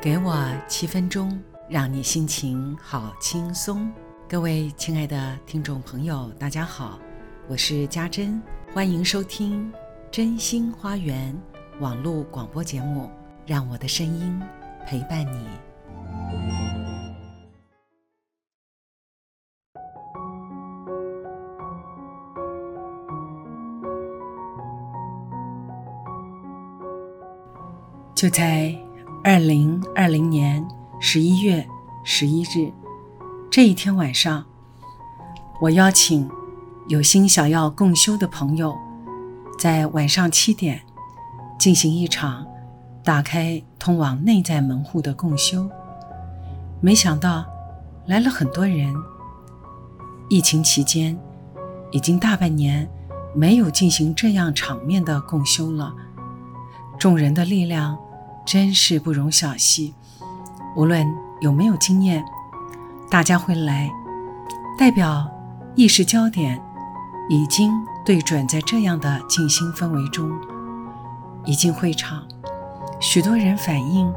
给我七分钟，让你心情好轻松。各位亲爱的听众朋友，大家好，我是家珍，欢迎收听《真心花园》网络广播节目，让我的声音陪伴你。就在。二零二零年十一月十一日这一天晚上，我邀请有心想要共修的朋友，在晚上七点进行一场打开通往内在门户的共修。没想到来了很多人。疫情期间已经大半年没有进行这样场面的共修了，众人的力量。真是不容小觑。无论有没有经验，大家会来，代表意识焦点已经对准在这样的静心氛围中。一进会场，许多人反映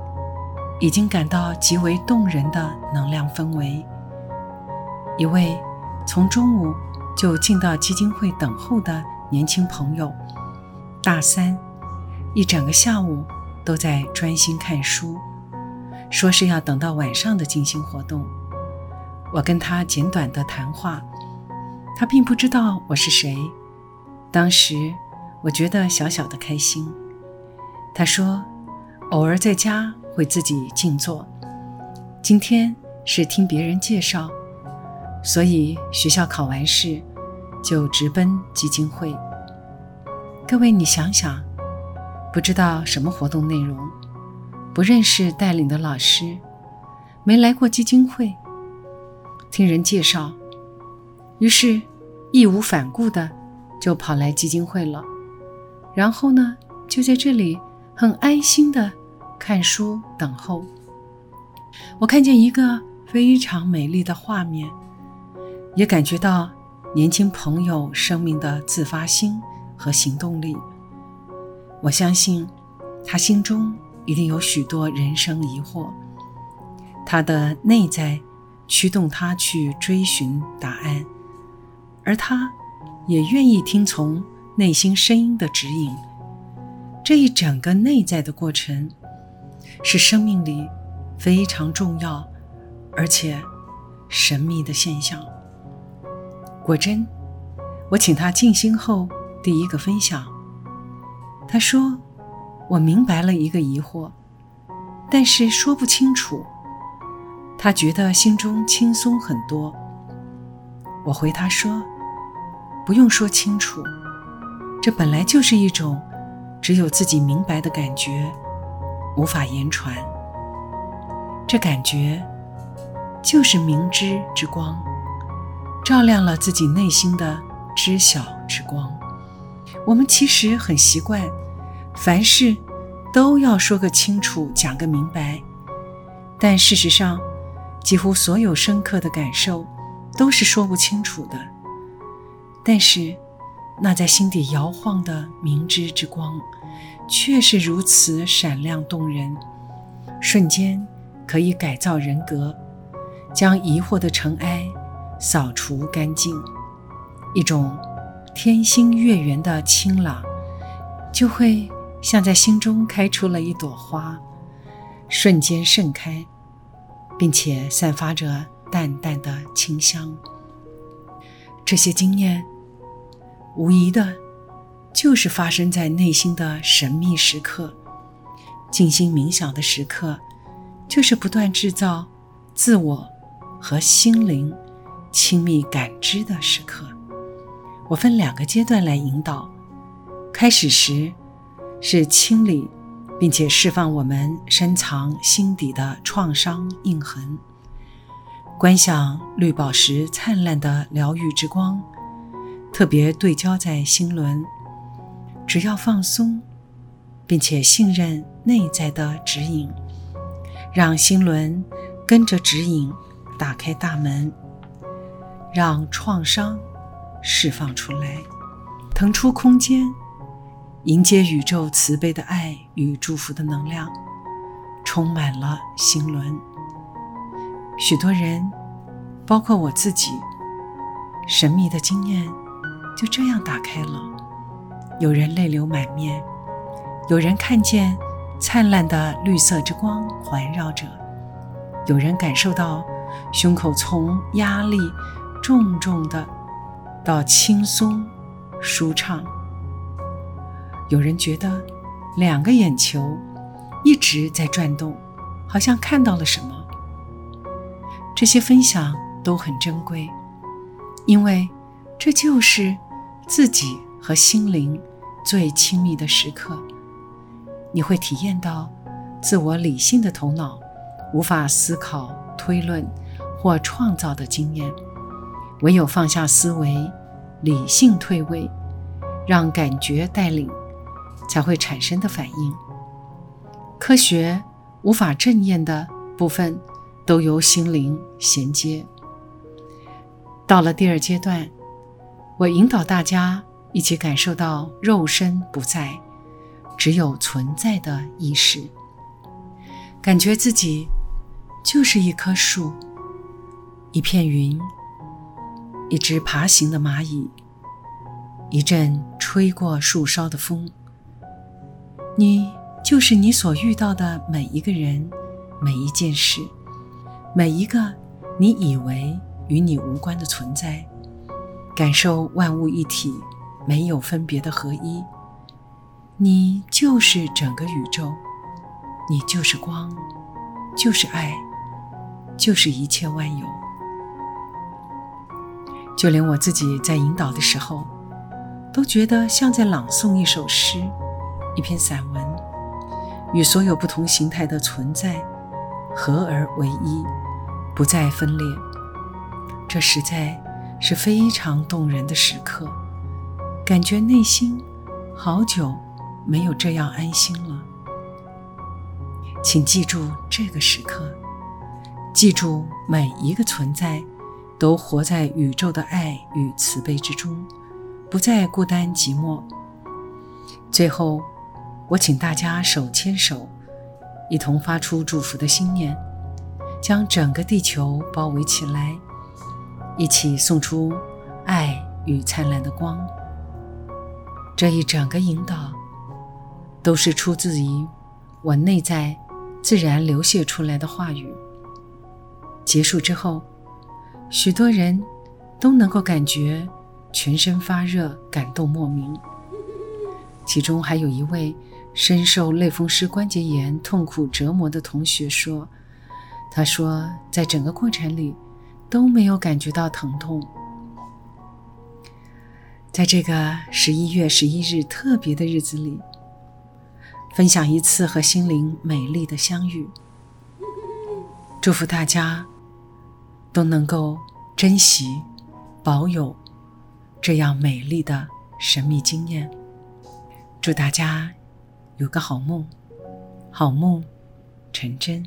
已经感到极为动人的能量氛围。一位从中午就进到基金会等候的年轻朋友，大三，一整个下午。都在专心看书，说是要等到晚上的进行活动。我跟他简短的谈话，他并不知道我是谁。当时我觉得小小的开心。他说，偶尔在家会自己静坐，今天是听别人介绍，所以学校考完试就直奔基金会。各位，你想想。不知道什么活动内容，不认识带领的老师，没来过基金会，听人介绍，于是义无反顾的就跑来基金会了。然后呢，就在这里很安心的看书等候。我看见一个非常美丽的画面，也感觉到年轻朋友生命的自发性和行动力。我相信，他心中一定有许多人生疑惑，他的内在驱动他去追寻答案，而他也愿意听从内心声音的指引。这一整个内在的过程，是生命里非常重要而且神秘的现象。果真，我请他静心后第一个分享。他说：“我明白了一个疑惑，但是说不清楚。”他觉得心中轻松很多。我回他说：“不用说清楚，这本来就是一种只有自己明白的感觉，无法言传。这感觉就是明知之光，照亮了自己内心的知晓之光。我们其实很习惯。”凡事都要说个清楚，讲个明白。但事实上，几乎所有深刻的感受都是说不清楚的。但是，那在心底摇晃的明知之光，却是如此闪亮动人，瞬间可以改造人格，将疑惑的尘埃扫除干净。一种天心月圆的清朗，就会。像在心中开出了一朵花，瞬间盛开，并且散发着淡淡的清香。这些经验，无疑的，就是发生在内心的神秘时刻。静心冥想的时刻，就是不断制造自我和心灵亲密感知的时刻。我分两个阶段来引导。开始时。是清理，并且释放我们深藏心底的创伤印痕。观想绿宝石灿烂的疗愈之光，特别对焦在心轮。只要放松，并且信任内在的指引，让心轮跟着指引打开大门，让创伤释放出来，腾出空间。迎接宇宙慈悲的爱与祝福的能量，充满了心轮。许多人，包括我自己，神秘的经验就这样打开了。有人泪流满面，有人看见灿烂的绿色之光环绕着，有人感受到胸口从压力重重的到轻松舒畅，有人觉得两个眼球一直在转动，好像看到了什么。这些分享都很珍贵，因为这就是自己和心灵最亲密的时刻。你会体验到自我理性的头脑无法思考、推论或创造的经验，唯有放下思维，理性退位，让感觉带领，才会产生的反应。科学无法正验的部分。都由心灵衔接。到了第二阶段，我引导大家一起感受到肉身不在，只有存在的意识，感觉自己就是一棵树、一片云、一只爬行的蚂蚁、一阵吹过树梢的风。你就是你所遇到的每一个人、每一件事。每一个你以为与你无关的存在，感受万物一体、没有分别的合一。你就是整个宇宙，你就是光，就是爱，就是一切万有。就连我自己在引导的时候，都觉得像在朗诵一首诗、一篇散文，与所有不同形态的存在合而为一。不再分裂，这实在是非常动人的时刻，感觉内心好久没有这样安心了。请记住这个时刻，记住每一个存在都活在宇宙的爱与慈悲之中，不再孤单寂寞。最后，我请大家手牵手，一同发出祝福的心念。将整个地球包围起来，一起送出爱与灿烂的光。这一整个引导，都是出自于我内在自然流泻出来的话语。结束之后，许多人都能够感觉全身发热、感动莫名。其中还有一位深受类风湿关节炎痛苦折磨的同学说。他说，在整个过程里都没有感觉到疼痛。在这个十一月十一日特别的日子里，分享一次和心灵美丽的相遇。祝福大家都能够珍惜、保有这样美丽的神秘经验。祝大家有个好梦，好梦成真。